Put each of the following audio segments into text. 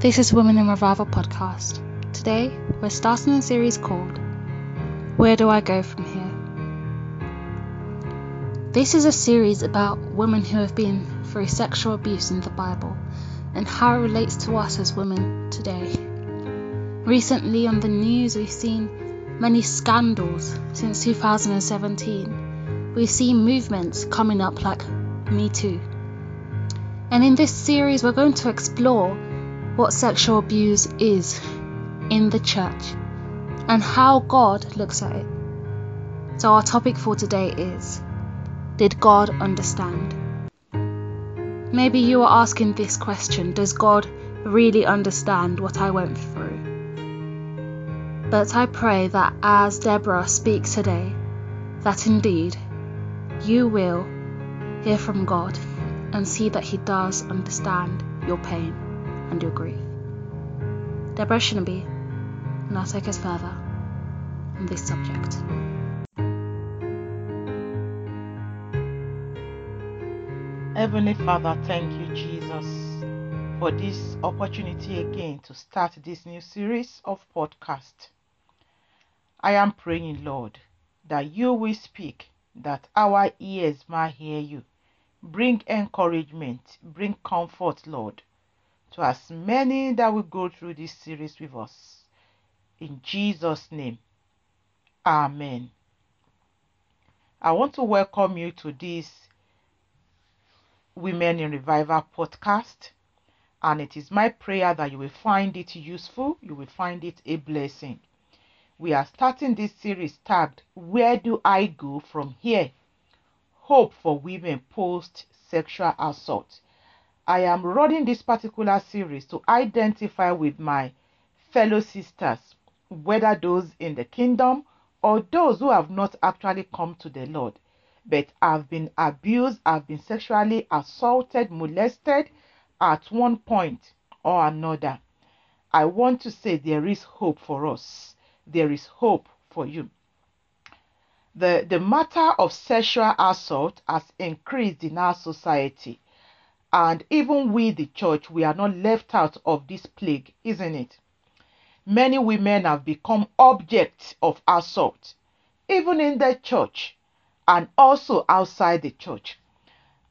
This is Women in Revival podcast. Today, we're starting a series called Where Do I Go From Here? This is a series about women who have been through sexual abuse in the Bible and how it relates to us as women today. Recently on the news, we've seen many scandals since 2017. We've seen movements coming up like Me Too. And in this series, we're going to explore what sexual abuse is in the church and how God looks at it. So, our topic for today is Did God understand? Maybe you are asking this question Does God really understand what I went through? But I pray that as Deborah speaks today, that indeed you will hear from God and see that He does understand your pain and your grief. Deborah take us further on this subject. Heavenly Father, thank you, Jesus, for this opportunity again to start this new series of podcast. I am praying, Lord, that you will speak, that our ears might hear you. Bring encouragement, bring comfort, Lord, to as many that will go through this series with us. In Jesus' name, Amen. I want to welcome you to this Women in Revival podcast, and it is my prayer that you will find it useful, you will find it a blessing. We are starting this series tagged Where Do I Go From Here? Hope for Women Post Sexual Assault. I am running this particular series to identify with my fellow sisters, whether those in the kingdom or those who have not actually come to the Lord, but have been abused, have been sexually assaulted, molested at one point or another. I want to say there is hope for us. There is hope for you. The, the matter of sexual assault has increased in our society and even we, the church, we are not left out of this plague, isn't it? Many women have become objects of assault, even in the church and also outside the church.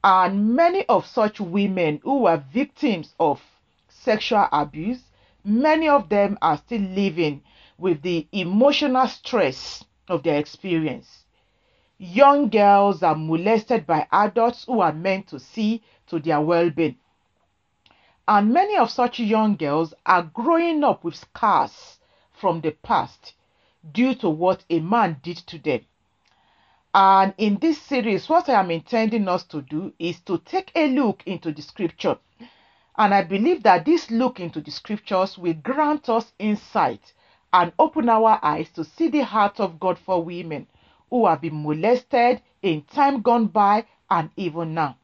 And many of such women who were victims of sexual abuse, many of them are still living with the emotional stress of their experience. Young girls are molested by adults who are meant to see to their well being. And many of such young girls are growing up with scars from the past due to what a man did to them. And in this series, what I am intending us to do is to take a look into the scripture. And I believe that this look into the scriptures will grant us insight and open our eyes to see the heart of God for women who have been molested in time gone by and even now.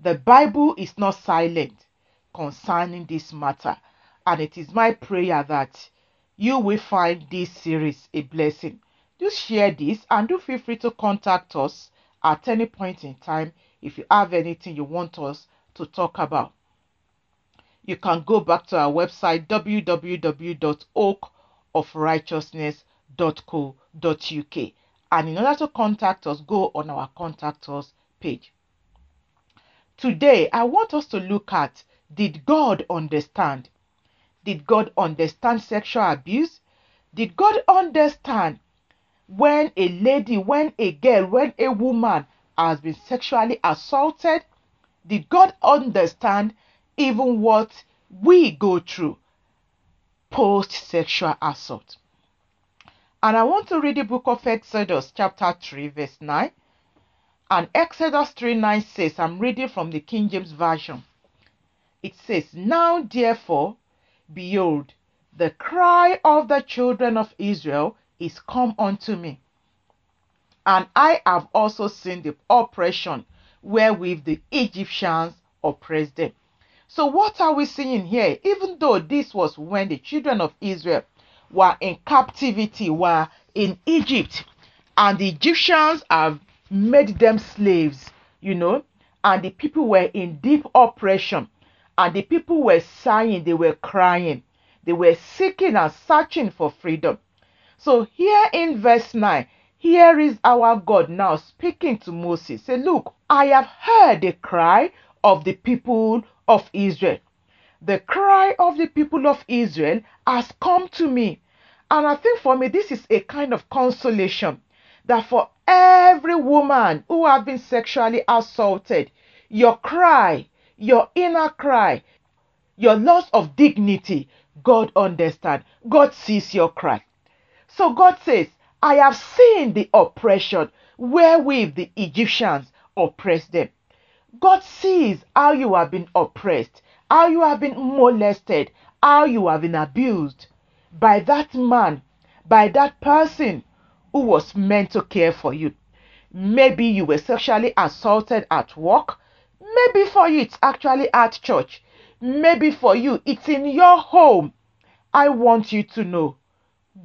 The Bible is not silent concerning this matter, and it is my prayer that you will find this series a blessing. Do share this and do feel free to contact us at any point in time if you have anything you want us to talk about. You can go back to our website www.oakofrighteousness.co.uk and in order to contact us, go on our contact us page. Today, I want us to look at did God understand? Did God understand sexual abuse? Did God understand when a lady, when a girl, when a woman has been sexually assaulted? Did God understand even what we go through post sexual assault? And I want to read the book of Exodus, chapter 3, verse 9. And Exodus 3 9 says, I'm reading from the King James Version. It says, Now therefore, behold, the cry of the children of Israel is come unto me. And I have also seen the oppression wherewith the Egyptians oppressed them. So, what are we seeing here? Even though this was when the children of Israel were in captivity, were in Egypt, and the Egyptians have made them slaves, you know, and the people were in deep oppression. And the people were sighing, they were crying, they were seeking and searching for freedom. So here in verse 9, here is our God now speaking to Moses. Say, look, I have heard the cry of the people of Israel. The cry of the people of Israel has come to me. And I think for me, this is a kind of consolation that for every woman who has been sexually assaulted, your cry, your inner cry, your loss of dignity, God understands. God sees your cry. So God says, I have seen the oppression wherewith the Egyptians oppressed them. God sees how you have been oppressed, how you have been molested, how you have been abused by that man, by that person who was meant to care for you. Maybe you were sexually assaulted at work. Maybe for you it's actually at church. Maybe for you it's in your home. I want you to know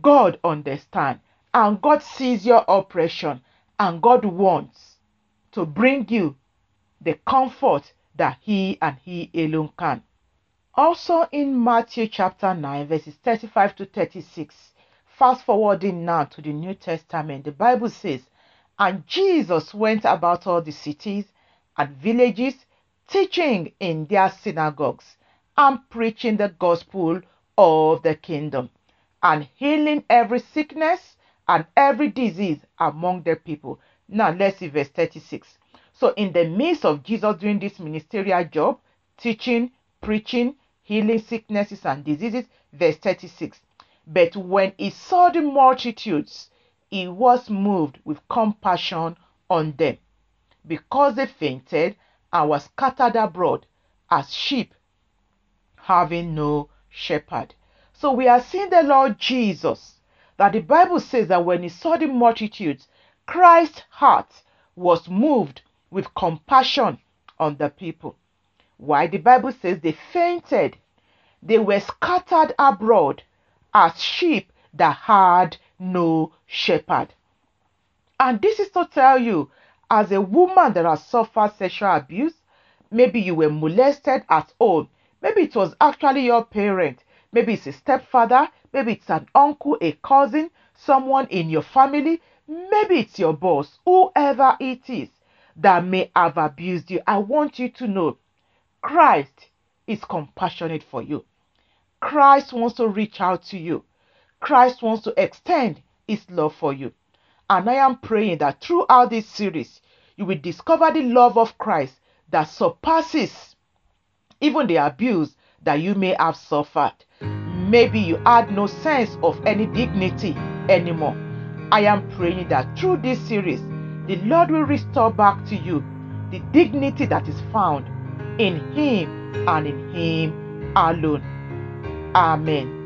God understands and God sees your oppression and God wants to bring you the comfort that He and He alone can. Also in Matthew chapter 9, verses 35 to 36, fast forwarding now to the New Testament, the Bible says, And Jesus went about all the cities and villages, teaching in their synagogues and preaching the gospel of the kingdom and healing every sickness and every disease among the people. Now let's see verse 36. So, in the midst of Jesus doing this ministerial job, teaching, preaching, healing sicknesses and diseases, verse 36. But when he saw the multitudes, he was moved with compassion on them, because they fainted and were scattered abroad as sheep having no shepherd. So we are seeing the Lord Jesus that the Bible says that when he saw the multitudes, Christ's heart was moved with compassion on the people. Why? The Bible says they fainted, they were scattered abroad as sheep that had no shepherd. And this is to tell you, as a woman that has suffered sexual abuse, maybe you were molested at home, maybe it was actually your parent, Maybe it's a stepfather, maybe it's an uncle, a cousin, someone in your family, maybe it's your boss, whoever it is that may have abused you. I want you to know Christ is compassionate for you. Christ wants to reach out to you. Christ wants to extend his love for you. And I am praying that throughout this series, you will discover the love of Christ that surpasses even the abuse that you may have suffered. Maybe you had no sense of any dignity anymore. I am praying that through this series, the Lord will restore back to you the dignity that is found in Him and in Him alone. Amen.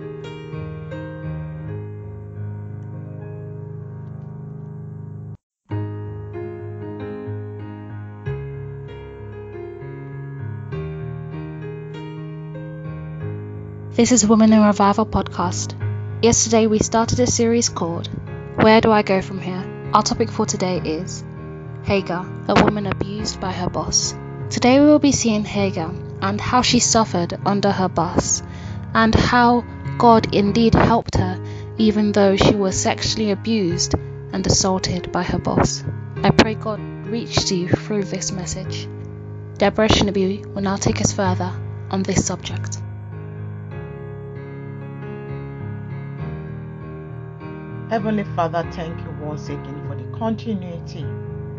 This is Women in Revival podcast. Yesterday we started a series called Where Do I Go From Here? Our topic for today is Hagar, a woman abused by her boss. Today we will be seeing Hagar and how she suffered under her boss and how God indeed helped her even though she was sexually abused and assaulted by her boss. I pray God reached you through this message. Deborah Shinabi will now take us further on this subject. Heavenly Father, thank you once again for the continuity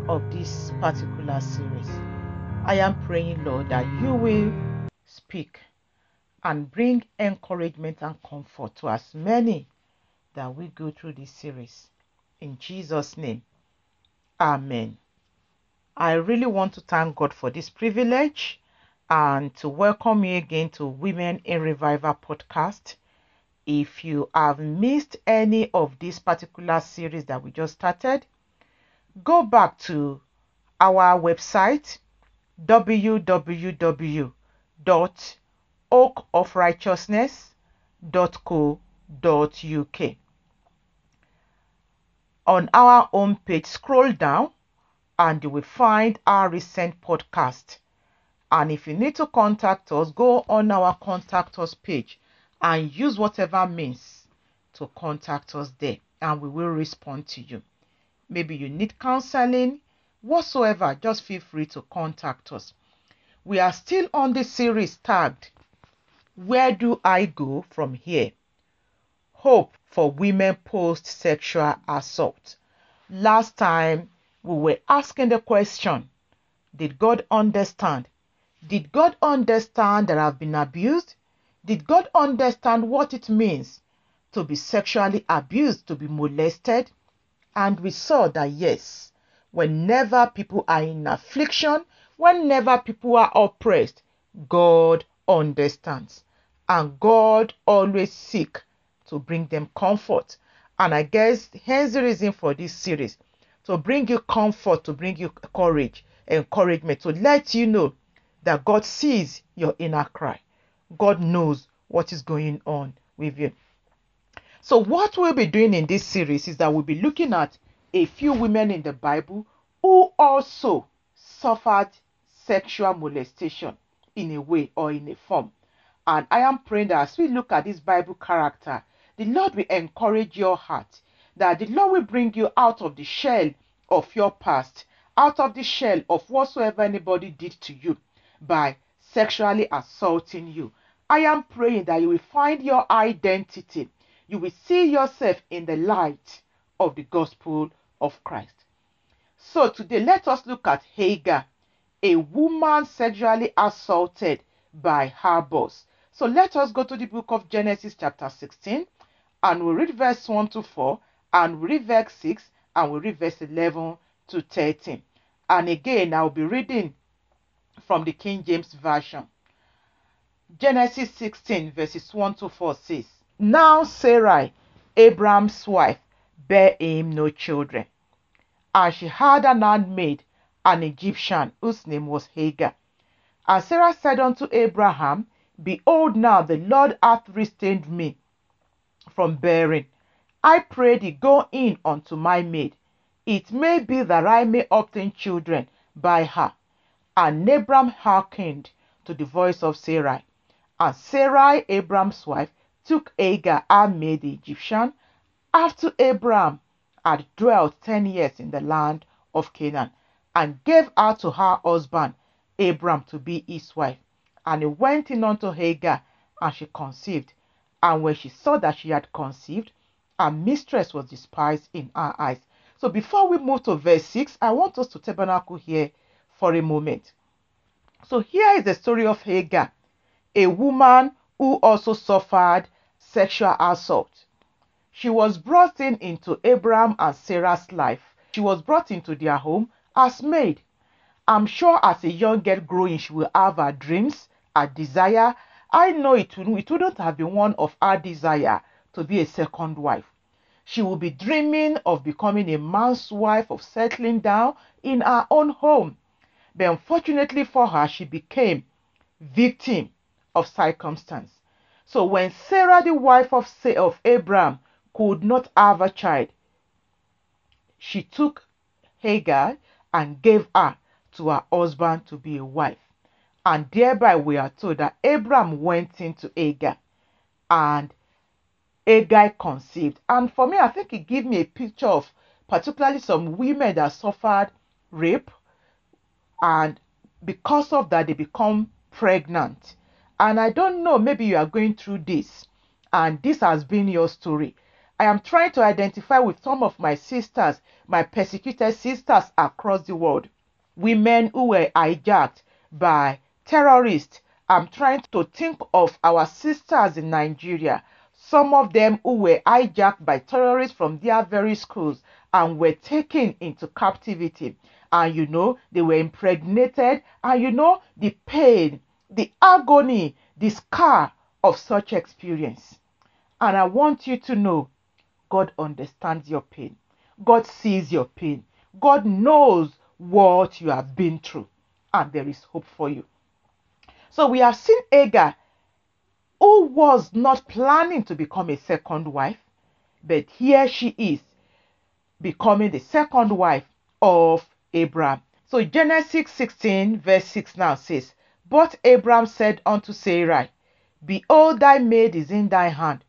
of this particular series. I am praying, Lord, that you will speak and bring encouragement and comfort to as many that we go through this series. In Jesus' name, Amen. I really want to thank God for this privilege and to welcome you again to Women in Revival podcast if you have missed any of this particular series that we just started, go back to our website www.oakofrighteousness.co.uk. On our homepage, scroll down and you will find our recent podcast. And if you need to contact us, go on our contact us page and use whatever means to contact us there, and we will respond to you. Maybe you need counseling, whatsoever, just feel free to contact us. We are still on the series tagged Where Do I Go From Here? Hope for Women Post Sexual Assault. Last time we were asking the question Did God understand? Did God understand that I've been abused? Did God understand what it means to be sexually abused, to be molested? And we saw that yes, whenever people are in affliction, whenever people are oppressed, God understands. And God always seek to bring them comfort. And I guess here's the reason for this series to bring you comfort, to bring you courage, encouragement, to let you know that God sees your inner cry. God knows what is going on with you. So, what we'll be doing in this series is that we'll be looking at a few women in the Bible who also suffered sexual molestation in a way or in a form. And I am praying that as we look at this Bible character, the Lord will encourage your heart, that the Lord will bring you out of the shell of your past, out of the shell of whatsoever anybody did to you by sexually assaulting you. I am praying that you will find your identity. You will see yourself in the light of the gospel of Christ. So today, let us look at Hagar, a woman sexually assaulted by her boss. So let us go to the book of Genesis, chapter 16, and we'll read verse 1 to 4, and we'll read verse 6, and we'll read verse 11 to 13. And again, I'll be reading from the King James Version. Genesis 16, verses 1 to 4 says, Now Sarai, Abraham's wife, bare him no children. And she had an handmaid, an Egyptian, whose name was Hagar. And Sarah said unto Abraham, Behold, now the Lord hath restrained me from bearing. I pray thee, go in unto my maid. It may be that I may obtain children by her. And Abram hearkened to the voice of Sarai. And Sarai, Abram's wife, took Hagar, her maid the Egyptian, after Abram had dwelt ten years in the land of Canaan, and gave her to her husband Abram to be his wife. And he went in unto Hagar, and she conceived. And when she saw that she had conceived, her mistress was despised in her eyes. So before we move to verse 6, I want us to tabernacle here for a moment. So here is the story of Hagar, a woman who also suffered sexual assault. She was brought in into Abraham and Sarah's life. She was brought into their home as maid. I'm sure as a young girl growing, she will have her dreams, her desire. I know it, will, it wouldn't have been one of her desire to be a second wife. She will be dreaming of becoming a man's wife, of settling down in her own home. But unfortunately for her, she became victim of circumstance. So when Sarah, the wife of, of Abraham, could not have a child, she took Hagar and gave her to her husband to be a wife. And thereby we are told that Abraham went into Hagar and Hagar conceived. And for me, I think it gave me a picture of particularly some women that suffered rape and because of that they become pregnant. And I don't know, maybe you are going through this and this has been your story. I am trying to identify with some of my sisters, my persecuted sisters across the world, women who were hijacked by terrorists. I'm trying to think of our sisters in Nigeria, some of them who were hijacked by terrorists from their very schools and were taken into captivity. And you know, they were impregnated, and you know, the pain, the agony, the scar of such experience. And I want you to know God understands your pain. God sees your pain. God knows what you have been through. And there is hope for you. So we have seen Hagar, who was not planning to become a second wife, but here she is becoming the second wife of Abraham. So Genesis 16, verse 6 now says, But Abram said unto Sarai, Behold, thy maid is in thy hand.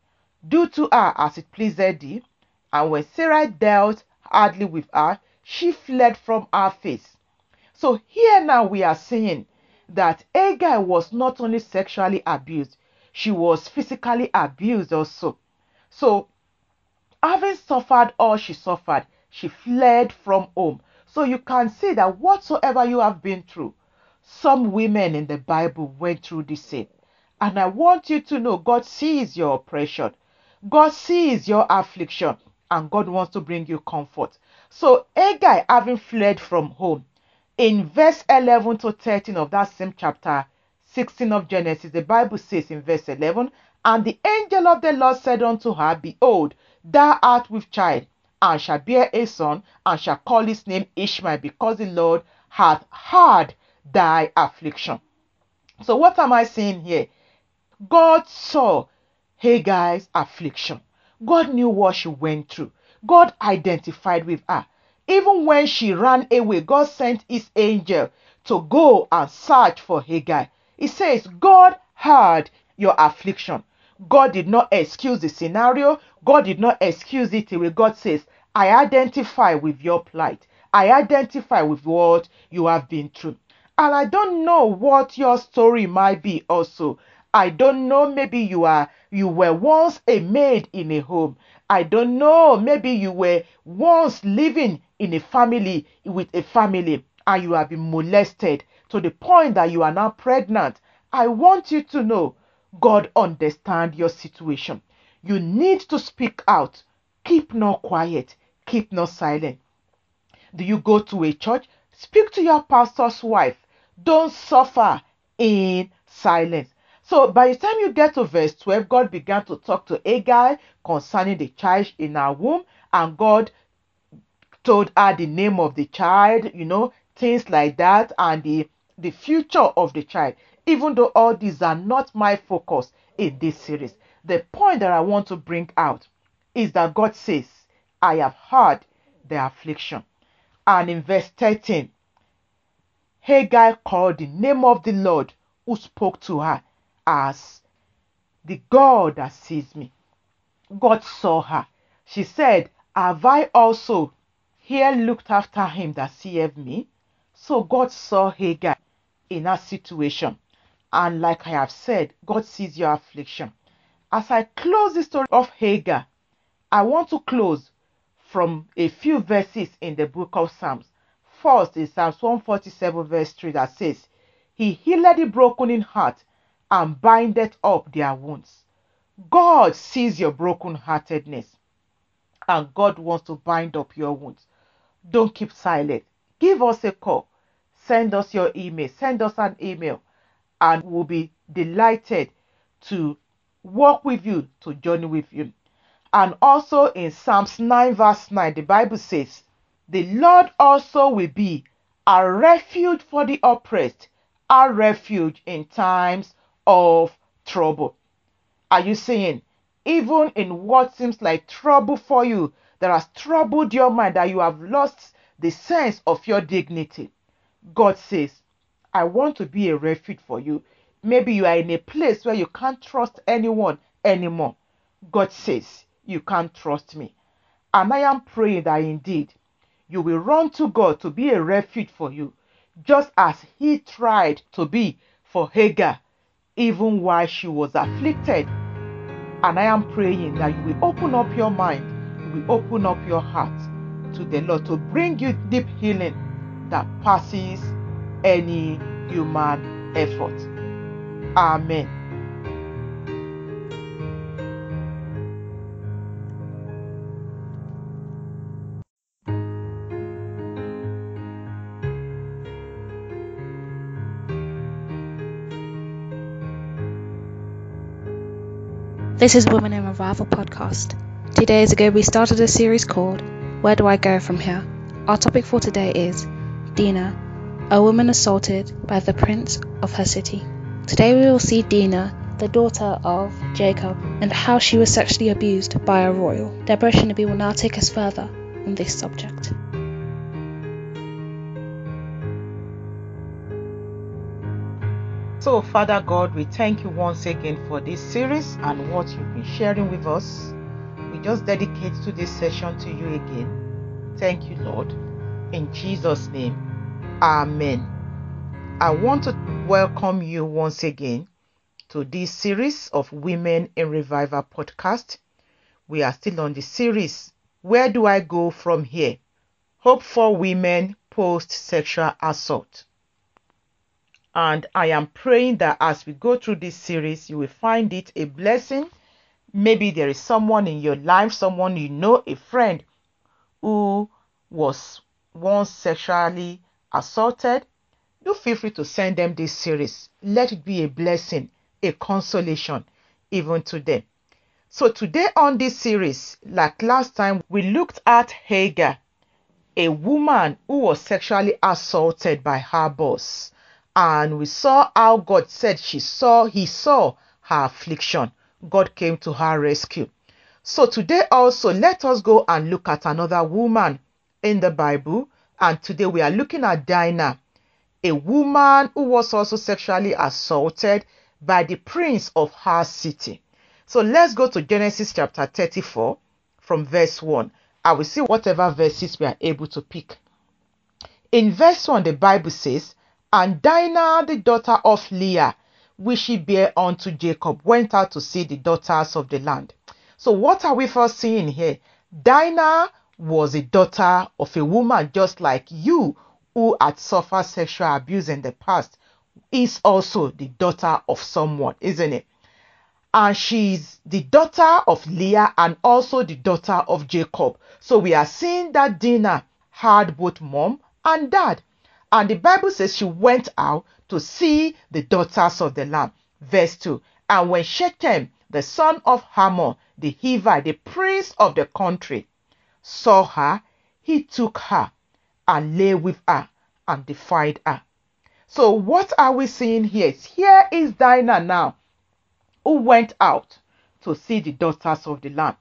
Do to her as it pleaseth thee. And when Sarai dealt hardly with her, she fled from her face. So here now we are seeing that Agar was not only sexually abused, she was physically abused also. So, having suffered all she suffered, she fled from home. So you can see that whatsoever you have been through, some women in the Bible went through the same. And I want you to know God sees your oppression, God sees your affliction, and God wants to bring you comfort. So Agar, having fled from home, in verse 11 to 13 of that same chapter 16 of Genesis, the Bible says in verse 11, And the angel of the Lord said unto her, Behold, thou art with child, and shall bear a son, and shall call his name Ishmael, because the Lord hath heard thy affliction. So, what am I saying here? God saw Hagar's affliction. God knew what she went through. God identified with her. Even when she ran away, God sent his angel to go and search for Hagar. He says, God heard your affliction. God did not excuse the scenario. God did not excuse it. God says, I identify with your plight. I identify with what you have been through. And I don't know what your story might be also. I don't know maybe you are you were once a maid in a home. I don't know maybe you were once living in a family with a family and you have been molested to the point that you are now pregnant. I want you to know God understand your situation. You need to speak out. Keep not quiet. Keep not silent. Do you go to a church? Speak to your pastor's wife. Don't suffer in silence. So by the time you get to verse 12, God began to talk to Agar concerning the child in her womb, and God told her the name of the child, you know, things like that, and the, the future of the child. Even though all these are not my focus in this series, the point that I want to bring out is that God says, I have heard the affliction. And in verse 13, Hagar called the name of the Lord who spoke to her as the God that sees me. God saw her. She said, Have I also here looked after him that seeth me? So God saw Hagar in her situation. And like I have said, God sees your affliction. As I close the story of Hagar, I want to close from a few verses in the book of Psalms. First is Psalms 147, verse 3 that says, He healed the broken in heart and bindeth up their wounds. God sees your broken-heartedness and God wants to bind up your wounds. Don't keep silent. Give us a call. Send us your email. Send us an email and we'll be delighted to walk with you, to journey with you. And also in Psalms 9, verse 9, the Bible says, The Lord also will be a refuge for the oppressed, a refuge in times of trouble. Are you saying, even in what seems like trouble for you, that has troubled your mind, that you have lost the sense of your dignity? God says, I want to be a refuge for you. Maybe you are in a place where you can't trust anyone anymore. God says, You can't trust me. And I am praying that indeed you will run to God to be a refuge for you, just as He tried to be for Hagar, even while she was afflicted. And I am praying that you will open up your mind, you will open up your heart to the Lord to bring you deep healing that passes any human effort. Amen. This is Women in Revival podcast. Two days ago, we started a series called Where Do I Go From Here? Our topic for today is Dinah, a woman assaulted by the prince of her city. Today, we will see Dinah, the daughter of Jacob, and how she was sexually abused by a royal. Deborah Shinabi will now take us further on this subject. So, Father God, we thank you once again for this series and what you've been sharing with us. We just dedicate to this session to you again. Thank you, Lord. In Jesus' name, Amen. I want to welcome you once again to this series of Women in Revival podcast. We are still on the series Where Do I Go From Here? Hope for Women Post Sexual Assault. And I am praying that as we go through this series, you will find it a blessing. Maybe there is someone in your life, someone you know, a friend who was once sexually assaulted do feel free to send them this series. Let it be a blessing, a consolation, even to them. So, today on this series, like last time, we looked at Hagar, a woman who was sexually assaulted by her boss. And we saw how God said she saw, he saw her affliction. God came to her rescue. So, today also, let us go and look at another woman in the Bible. And today we are looking at Dinah a woman who was also sexually assaulted by the prince of her city. So let's go to Genesis chapter 34 from verse 1. I will see whatever verses we are able to pick. In verse 1, the Bible says, And Dinah, the daughter of Leah, which she bare unto Jacob, went out to see the daughters of the land. So, what are we first seeing here? Dinah was a daughter of a woman just like you who had suffered sexual abuse in the past is also the daughter of someone, isn't it? And she's the daughter of Leah and also the daughter of Jacob. So we are seeing that Dinah had both mom and dad. And the Bible says she went out to see the daughters of the land. Verse 2 And when Shechem, the son of Hamor, the Hivite, the prince of the country, saw her, he took her and lay with her and defied her. So, what are we seeing here? Here is Dinah now, who went out to see the daughters of the land.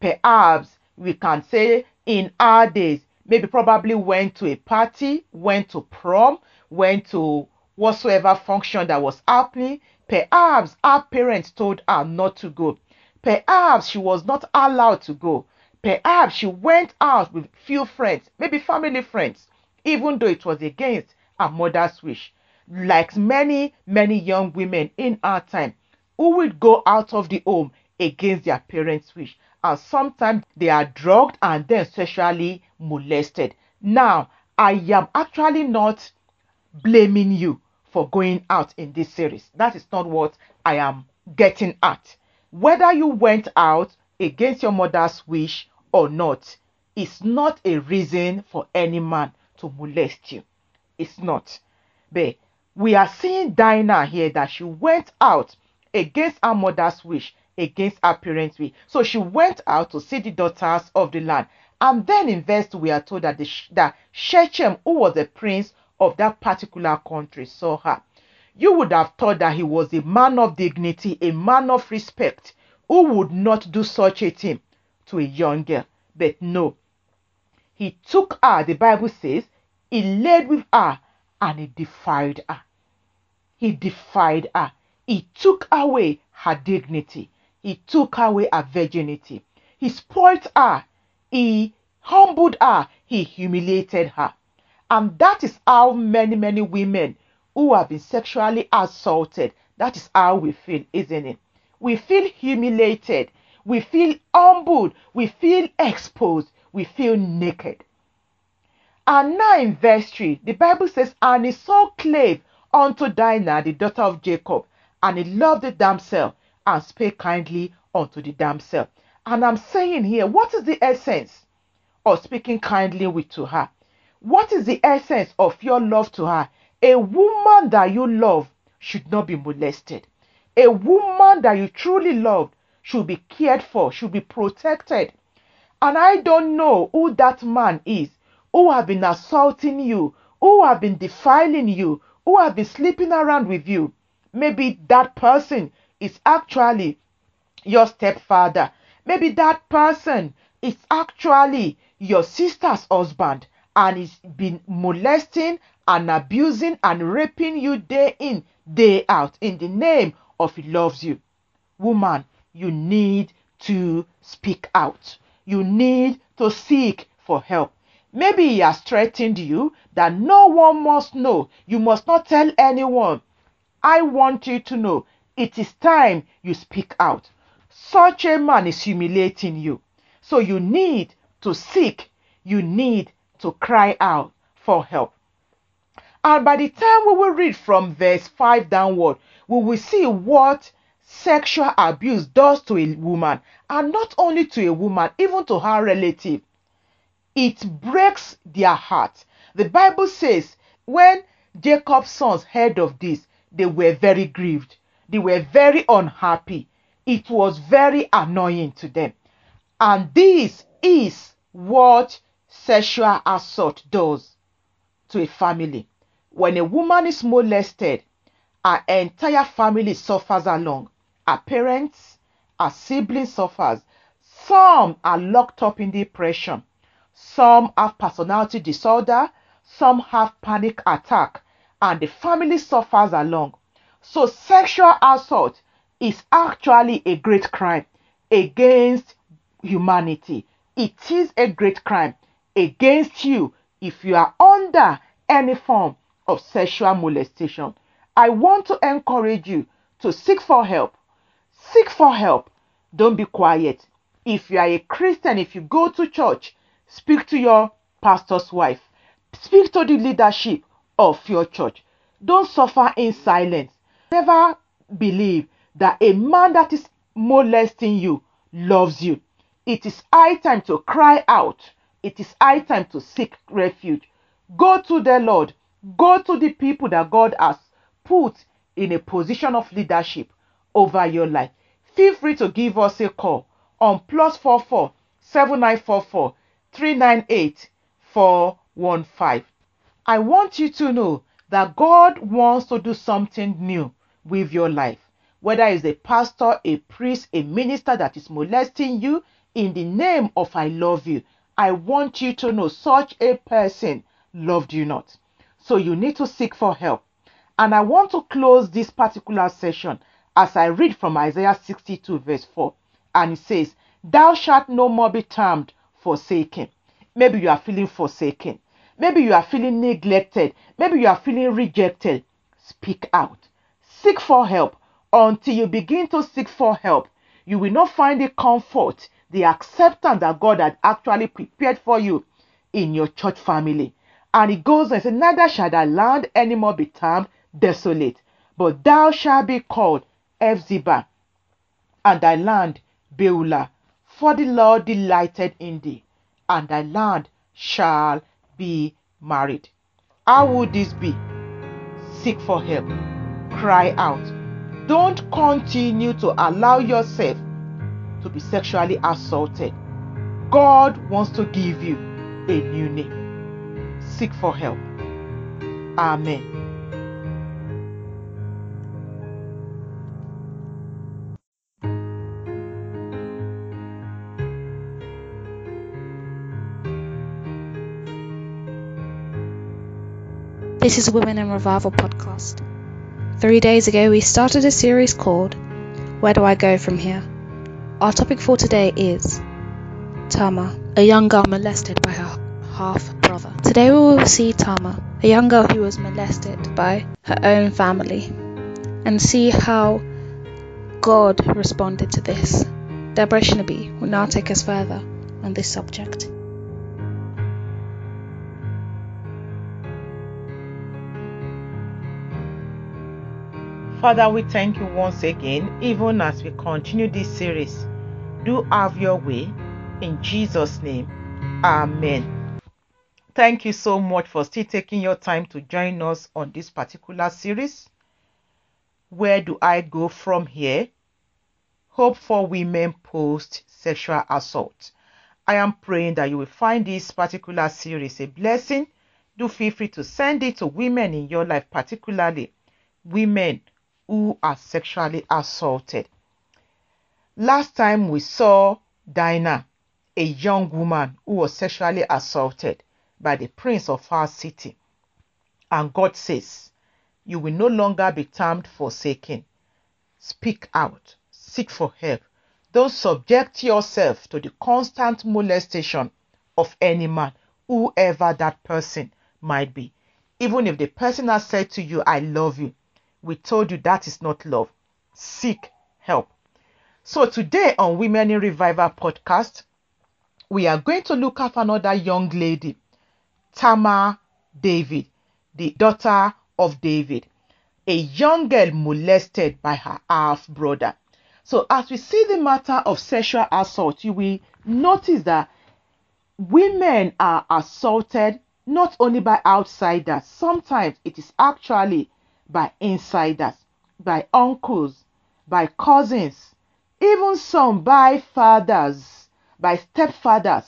Perhaps we can say in our days, maybe probably went to a party, went to prom, went to whatsoever function that was happening. Perhaps our parents told her not to go. Perhaps she was not allowed to go. Perhaps she went out with few friends, maybe family friends, even though it was against her mother's wish. Like many, many young women in our time who would go out of the home against their parents' wish. And sometimes they are drugged and then sexually molested. Now, I am actually not blaming you for going out in this series. That is not what I am getting at. Whether you went out against your mother's wish or not is not a reason for any man to molest you. It's not. But we are seeing Dinah here that she went out against her mother's wish, against her parents' wish. So she went out to see the daughters of the land. And then in verse 2, we are told that, the, that Shechem, who was the prince of that particular country, saw her. You would have thought that he was a man of dignity, a man of respect, who would not do such a thing to a young girl. But no, he took her, the Bible says, he laid with her and he defied her. He defied her. He took away her dignity. He took away her virginity. He spoilt her. He humbled her. He humiliated her. And that is how many, many women who have been sexually assaulted, that is how we feel, isn't it? We feel humiliated. We feel humbled. We feel exposed. We feel naked. And now in verse 3, the Bible says, And his soul clave unto Dinah, the daughter of Jacob, and he loved the damsel, and spake kindly unto the damsel. And I'm saying here, what is the essence of speaking kindly with to her? What is the essence of your love to her? A woman that you love should not be molested. A woman that you truly love should be cared for, should be protected. And I don't know who that man is who have been assaulting you, who have been defiling you, who have been sleeping around with you. Maybe that person is actually your stepfather. Maybe that person is actually your sister's husband and he's been molesting and abusing and raping you day in, day out in the name of he loves you. Woman, you need to speak out. You need to seek for help. Maybe he has threatened you that no one must know. You must not tell anyone. I want you to know it is time you speak out. Such a man is humiliating you. So you need to seek, you need to cry out for help. And by the time we will read from verse 5 downward, we will see what sexual abuse does to a woman, and not only to a woman, even to her relative. It breaks their heart. The Bible says when Jacob's sons heard of this, they were very grieved. They were very unhappy. It was very annoying to them. And this is what sexual assault does to a family. When a woman is molested, her entire family suffers along. Her parents, her siblings suffers. Some are locked up in depression. Some have personality disorder. Some have panic attack. And the family suffers along. So sexual assault is actually a great crime against humanity. It is a great crime against you if you are under any form of sexual molestation. I want to encourage you to seek for help. Seek for help. Don't be quiet. If you are a Christian, if you go to church, speak to your pastor's wife. Speak to the leadership of your church. Don't suffer in silence. Never believe that a man that is molesting you loves you. It is high time to cry out. It is high time to seek refuge. Go to the Lord. Go to the people that God has put in a position of leadership over your life. Feel free to give us a call on plus 44 7944 398 415. I want you to know that God wants to do something new with your life. Whether it's a pastor, a priest, a minister that is molesting you, in the name of I love you, I want you to know such a person loved you not. So you need to seek for help. And I want to close this particular session as I read from Isaiah 62, verse 4. And it says, Thou shalt no more be termed forsaken. Maybe you are feeling forsaken. Maybe you are feeling neglected. Maybe you are feeling rejected. Speak out. Seek for help. Until you begin to seek for help, you will not find the comfort, the acceptance that God had actually prepared for you in your church family. And it goes and says, Neither shall thy land any more be termed desolate, but thou shalt be called Hephzibah, and thy land Beulah. For the Lord delighted in thee, and thy land shall be married. How would this be? Seek for help. Cry out. Don't continue to allow yourself to be sexually assaulted. God wants to give you a new name. Seek for help. Amen. This is Women in Revival podcast. Three days ago, we started a series called Where Do I Go From Here? Our topic for today is Tamar, a young girl molested by her half brother. Today, we will see Tamar, a young girl who was molested by her own family, and see how God responded to this. Deborah Shinabi will now take us further on this subject. Father, we thank you once again, even as we continue this series. Do have your way. In Jesus' name, Amen. Thank you so much for still taking your time to join us on this particular series. Where do I go from here? Hope for Women Post Sexual Assault. I am praying that you will find this particular series a blessing. Do feel free to send it to women in your life, particularly women who are sexually assaulted. Last time we saw Dinah, a young woman who was sexually assaulted by the prince of our city. And God says, You will no longer be termed forsaken. Speak out, seek for help. Don't subject yourself to the constant molestation of any man, whoever that person might be. Even if the person has said to you, I love you, we told you that is not love. Seek help. So today on Women in Revival podcast, we are going to look at another young lady, Tamar David, the daughter of David, a young girl molested by her half brother. So, as we see the matter of sexual assault, you will notice that women are assaulted not only by outsiders, sometimes it is actually by insiders, by uncles, by cousins, even some by fathers, by stepfathers.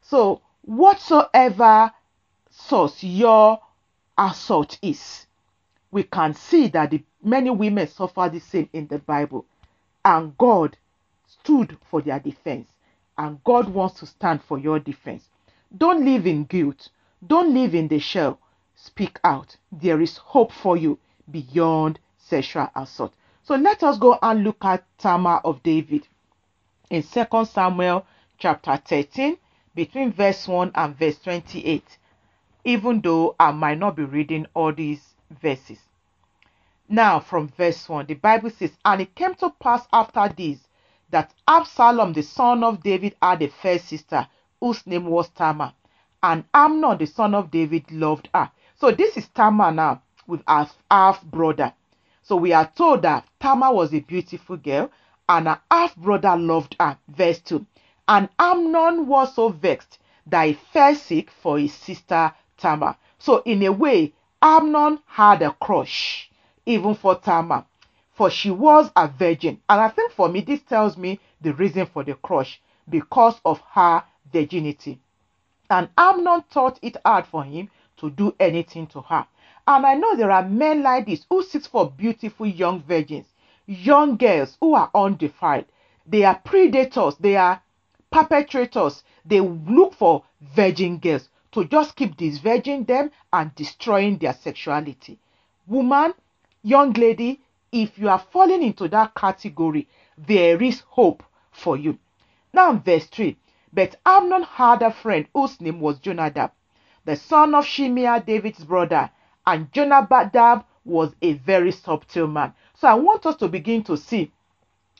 So, whatsoever source your assault is, we can see that the, many women suffer the same in the Bible, and God stood for their defense, and God wants to stand for your defense. Don't live in guilt. Don't live in the shell. Speak out. There is hope for you beyond sexual assault. So let us go and look at Tamar of David in 2 Samuel chapter 13, between verse 1 and verse 28, even though I might not be reading all these verses. Now, from verse 1, the Bible says, And it came to pass after this that Absalom, the son of David, had a fair sister whose name was Tamar and Amnon, the son of David, loved her. So this is Tamar now with her half brother. So we are told that Tamar was a beautiful girl and her half brother loved her. Verse 2. And Amnon was so vexed that he fell sick for his sister Tamar. So in a way, Amnon had a crush even for Tamar, for she was a virgin. And I think for me, this tells me the reason for the crush because of her virginity. And Amnon thought it hard for him to do anything to her. And I know there are men like this who seek for beautiful young virgins, young girls who are undefiled. They are predators, they are perpetrators. They look for virgin girls to just keep disvirgin them and destroying their sexuality. Woman, young lady, if you are falling into that category, there is hope for you. Now, verse 3 but Amnon had a friend whose name was Jonadab, the son of Shimeah, David's brother, and Jonadab was a very subtle man. So I want us to begin to see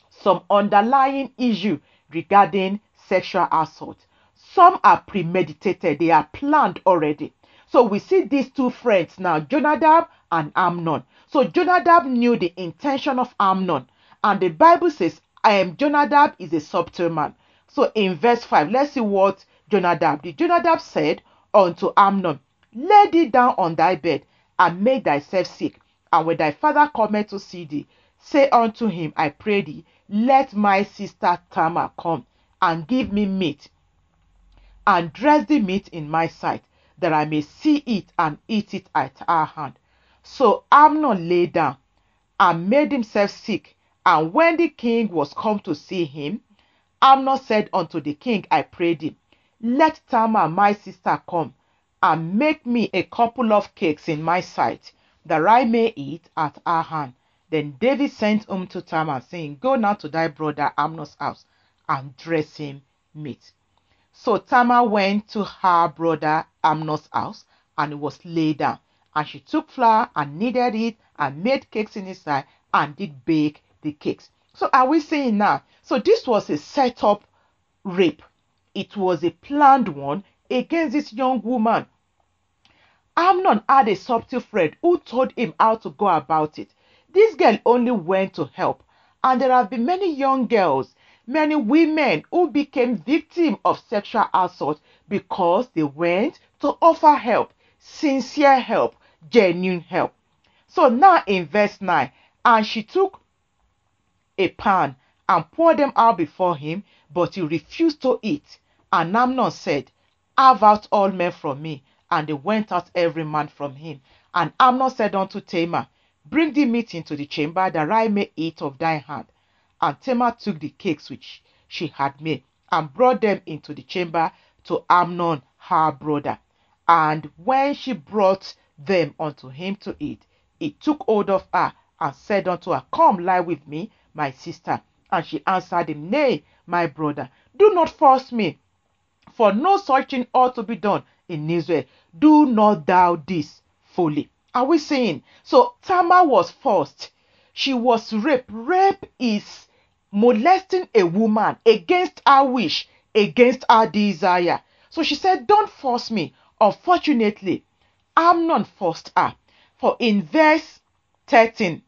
some underlying issue regarding sexual assault. Some are premeditated, they are planned already. So we see these two friends now, Jonadab and Amnon. So Jonadab knew the intention of Amnon, and the Bible says, I am Jonadab is a subtle man. So in verse 5, let's see what Jonadab did. Jonadab said unto Amnon, Lay thee down on thy bed and make thyself sick. And when thy father cometh to see thee, say unto him, I pray thee, let my sister Tamar come and give me meat and dress the meat in my sight, that I may see it and eat it at her hand. So Amnon lay down and made himself sick. And when the king was come to see him, Amnon said unto the king, I pray thee, let Tamar my sister come and make me a couple of cakes in my sight, that I may eat at her hand. Then David sent home to Tamar, saying, Go now to thy brother Amnon's house and dress him meat. So Tamar went to her brother Amnon's house, and it was laid down. And she took flour and kneaded it and made cakes in his sight and did bake the cakes. So are we saying now? So this was a set up rape. It was a planned one against this young woman. Amnon had a subtle friend who told him how to go about it. This girl only went to help. And there have been many young girls, many women who became victims of sexual assault because they went to offer help, sincere help, genuine help. So now in verse 9, and she took a pan and poured them out before him, but he refused to eat. And Amnon said, Have out all men from me. And they went out every man from him. And Amnon said unto Tamar, Bring the meat into the chamber, that I may eat of thy hand. And Tamar took the cakes which she had made, and brought them into the chamber to Amnon her brother. And when she brought them unto him to eat. He took hold of her and said unto her, Come lie with me, my sister. And she answered him, Nay, my brother, do not force me, for no such thing ought to be done in Israel. Do not thou this fully. Are we saying? So Tamar was forced. She was raped. Rape is molesting a woman against her wish, against her desire. So she said, Don't force me. Unfortunately, Amnon forced her. For in verse 13,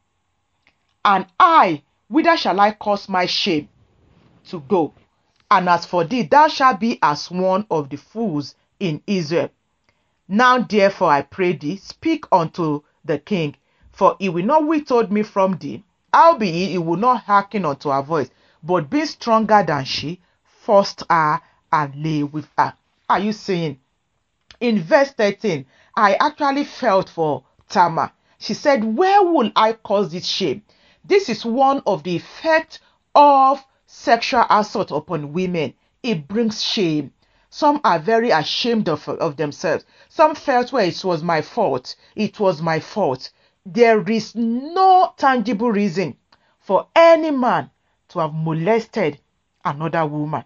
and I, whither shall I cause my shame to go? And as for thee, thou shalt be as one of the fools in Israel. Now therefore I pray thee, speak unto the king, for he will not withhold me from thee. Albeit he will not hearken unto her voice, but being stronger than she, forced her and lay with her. Are you seeing? In verse 13, I actually felt for Tamar. She said, Where will I cause this shame? This is one of the effects of sexual assault upon women. It brings shame. Some are very ashamed of, of themselves. Some felt, well, it was my fault. It was my fault. There is no tangible reason for any man to have molested another woman.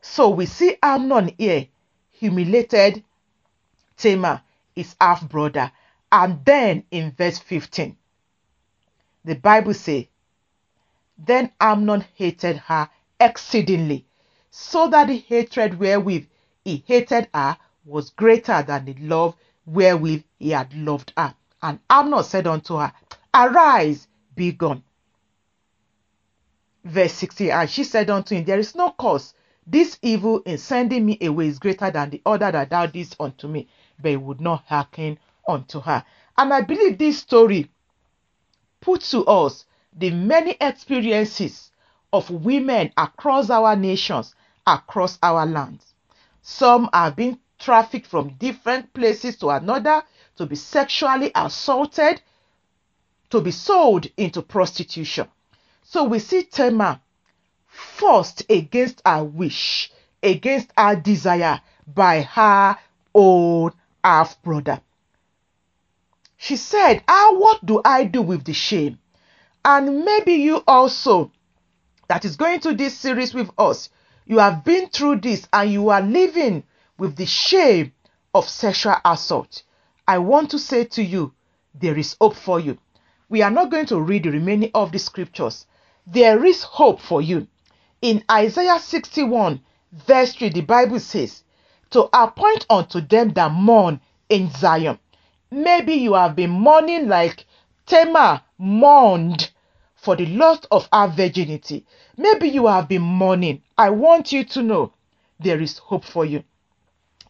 So we see Amnon here humiliated Tamar, his half brother. And then in verse 15, the Bible says, Then Amnon hated her exceedingly so that the hatred wherewith he hated her was greater than the love wherewith he had loved her. And Amnon said unto her, Arise, be gone. Verse 60 And she said unto him, There is no cause. This evil in sending me away is greater than the other that thou didst unto me. But he would not hearken unto her. And I believe this story puts to us the many experiences of women across our nations across our lands. Some are being trafficked from different places to another to be sexually assaulted, to be sold into prostitution. So we see Tamar forced against her wish, against her desire by her own half brother. She said, Ah, what do I do with the shame? And maybe you also, that is going to this series with us, you have been through this and you are living with the shame of sexual assault. I want to say to you, there is hope for you. We are not going to read the remaining of the scriptures. There is hope for you. In Isaiah 61, verse 3, the Bible says, To appoint unto them that mourn in Zion. Maybe you have been mourning like Tamar mourned for the loss of our virginity. Maybe you have been mourning. I want you to know there is hope for you.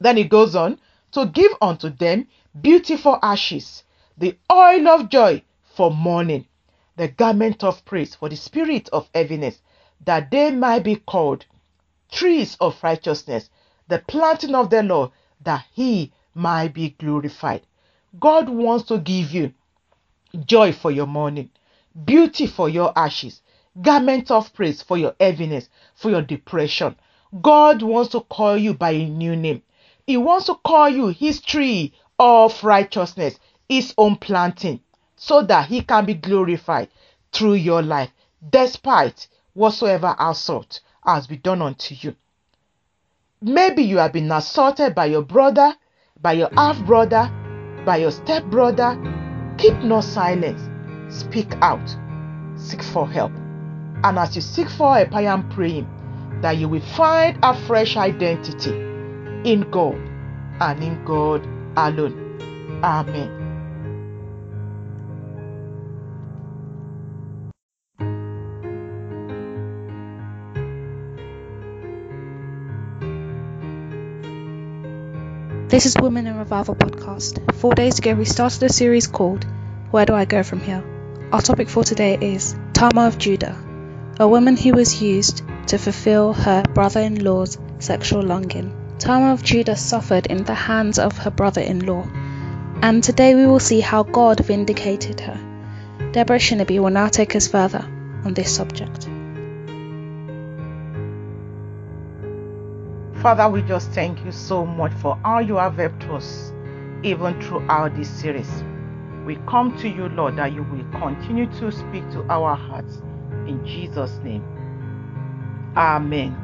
Then it goes on to give unto them beautiful ashes, the oil of joy for mourning, the garment of praise for the spirit of heaviness, that they might be called trees of righteousness, the planting of the Lord, that he might be glorified. God wants to give you joy for your mourning beauty for your ashes, garment of praise for your heaviness, for your depression. God wants to call you by a new name. He wants to call you his tree of righteousness, his own planting, so that he can be glorified through your life, despite whatsoever assault has been done unto you. Maybe you have been assaulted by your brother, by your half brother, by your step brother. Keep no silence speak out, seek for help. And as you seek for help, I am praying that you will find a fresh identity in God and in God alone. Amen. This is Women in Revival podcast. Four days ago, we started a series called Where Do I Go From Here? Our topic for today is Tamar of Judah, a woman who was used to fulfill her brother in law's sexual longing. Tamar of Judah suffered in the hands of her brother in law, and today we will see how God vindicated her. Deborah Shinabi will now take us further on this subject. Father, we just thank you so much for all you have helped us even throughout this series. We come to you, Lord, that you will continue to speak to our hearts. In Jesus' name. Amen.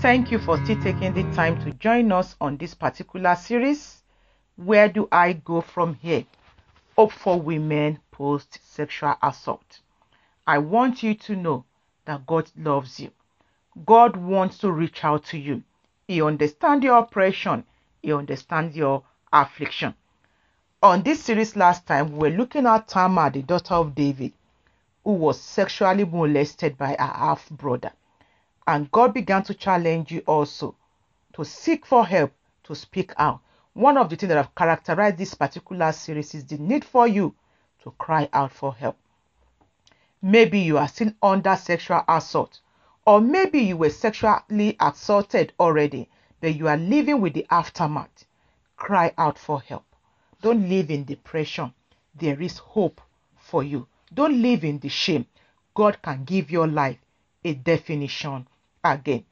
Thank you for still taking the time to join us on this particular series. Where do I go from here? Hope for women post sexual assault. I want you to know that God loves you. God wants to reach out to you. He understands your oppression, He understands your affliction. On this series last time, we were looking at Tamar, the daughter of David, who was sexually molested by her half brother. And God began to challenge you also to seek for help, to speak out. One of the things that have characterized this particular series is the need for you to cry out for help. Maybe you are still under sexual assault, or maybe you were sexually assaulted already, but you are living with the aftermath. Cry out for help. Don't live in depression. There is hope for you. Don't live in the shame. God can give your life a definition again.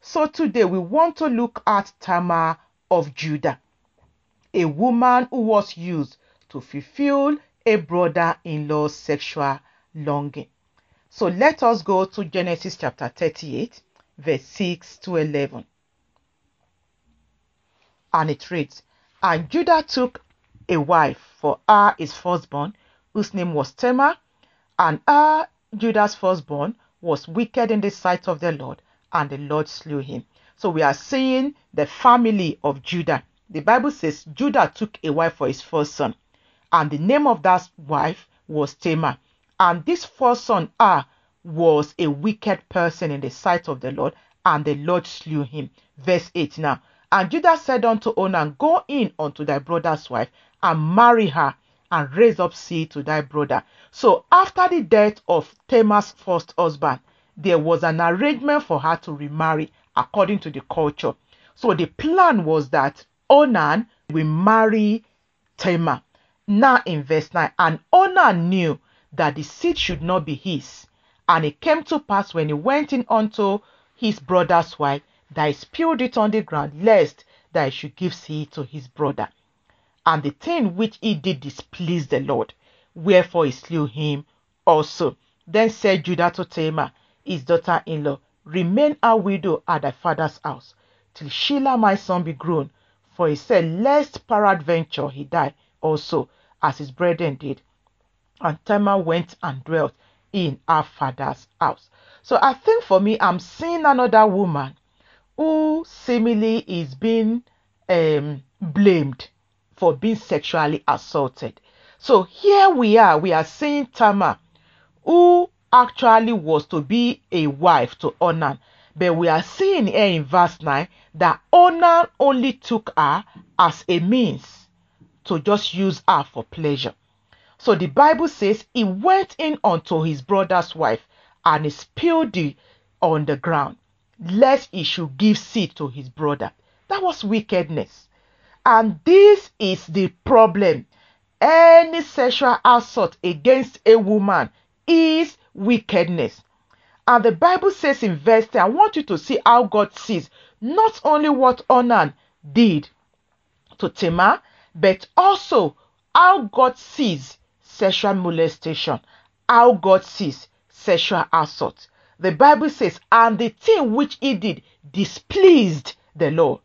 So today we want to look at Tamar of Judah, a woman who was used to fulfill a brother-in-law's sexual longing. So let us go to Genesis chapter 38, verse 6 to 11. And it reads, And Judah took a wife for her his firstborn, whose name was Tamar, and her Judah's firstborn was wicked in the sight of the Lord, and the Lord slew him. So we are seeing the family of Judah. The Bible says Judah took a wife for his first son, and the name of that wife was Tamar. And this first son, Ah, was a wicked person in the sight of the Lord, and the Lord slew him. Verse 8 now. And Judah said unto Onan, Go in unto thy brother's wife, and marry her, and raise up seed to thy brother. So after the death of Tamar's first husband, there was an arrangement for her to remarry according to the culture. So the plan was that Onan will marry Tamar. Now in verse 9, and Onan knew that the seed should not be his. And it came to pass when he went in unto his brother's wife that he spilled it on the ground, lest that he should give seed to his brother. And the thing which he did displeased the Lord, wherefore he slew him also. Then said Judah to Tamar, his daughter in law, Remain a widow at thy father's house, till Shelah my son be grown. For he said, Lest peradventure he die also, as his brethren did. And Tamar went and dwelt in her father's house. So I think for me, I'm seeing another woman who seemingly is being um, blamed for being sexually assaulted. So here we are, we are seeing Tamar, who actually was to be a wife to Onan. But we are seeing here in verse 9 that Onan only took her as a means to just use her for pleasure. So the Bible says he went in unto his brother's wife and spilled it on the ground, lest he should give seed to his brother. That was wickedness. And this is the problem. Any sexual assault against a woman is wickedness. And the Bible says in verse 10, I want you to see how God sees not only what Onan did to Tamar, but also how God sees sexual molestation, how God sees sexual assault. The Bible says, and the thing which he did displeased the Lord.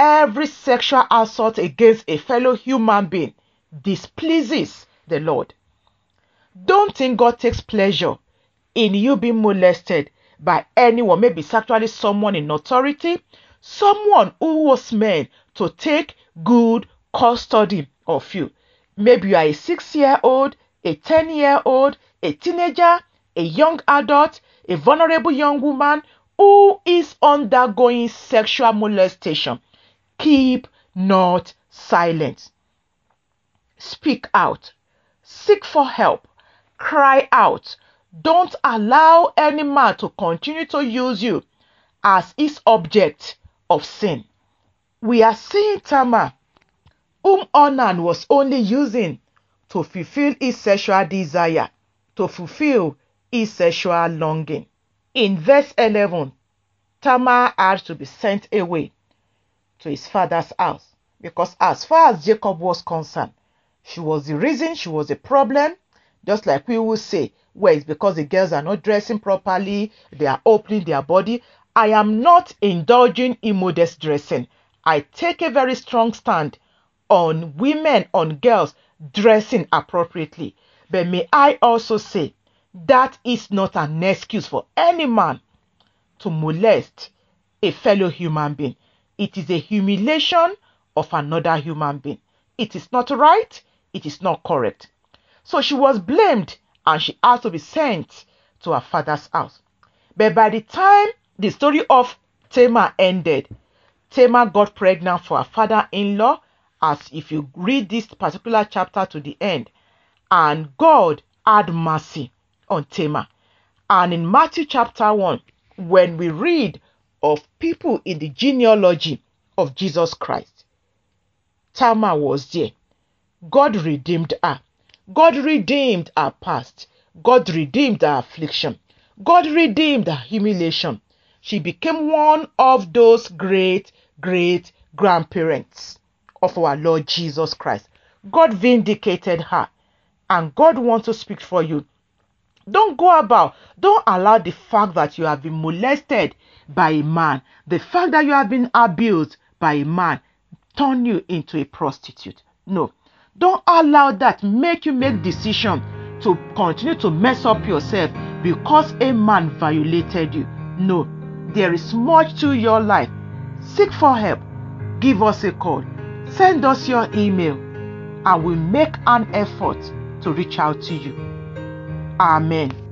Every sexual assault against a fellow human being displeases the Lord. Don't think God takes pleasure in you being molested by anyone, maybe it's actually someone in authority, someone who was meant to take good custody of you. Maybe you are a six year old, a 10 year old, a teenager, a young adult, a vulnerable young woman who is undergoing sexual molestation. Keep not silent. Speak out. Seek for help. Cry out. Don't allow any man to continue to use you as his object of sin. We are seeing Tamar, whom Onan was only using to fulfill his sexual desire, to fulfill his sexual longing. In verse 11, Tamar had to be sent away to his father's house Because as far as Jacob was concerned, she was the reason, she was a problem. Just like we will say, well, it's because the girls are not dressing properly, they are opening their body. I am not indulging in modest dressing. I take a very strong stand on women, on girls dressing appropriately. But may I also say that is not an excuse for any man to molest a fellow human being. It is a humiliation of another human being. It is not right. It is not correct. So she was blamed and she had to be sent to her father's house. But by the time the story of Tamar ended, Tamar got pregnant for her father in law. As if you read this particular chapter to the end, and God had mercy on Tamar. And in Matthew chapter 1, when we read of people in the genealogy of Jesus Christ, Tamar was there. God redeemed her. God redeemed her past. God redeemed her affliction. God redeemed her humiliation. She became one of those great, great grandparents of our Lord Jesus Christ. God vindicated her and God wants to speak for you. Don't go about, don't allow the fact that you have been molested by a man, the fact that you have been abused by a man, turn you into a prostitute. No. Don't allow that make you make decision to continue to mess up yourself because a man violated you. No. There is much to your life. Seek for help. Give us a call. Send us your email and we'll make an effort to reach out to you. Amen.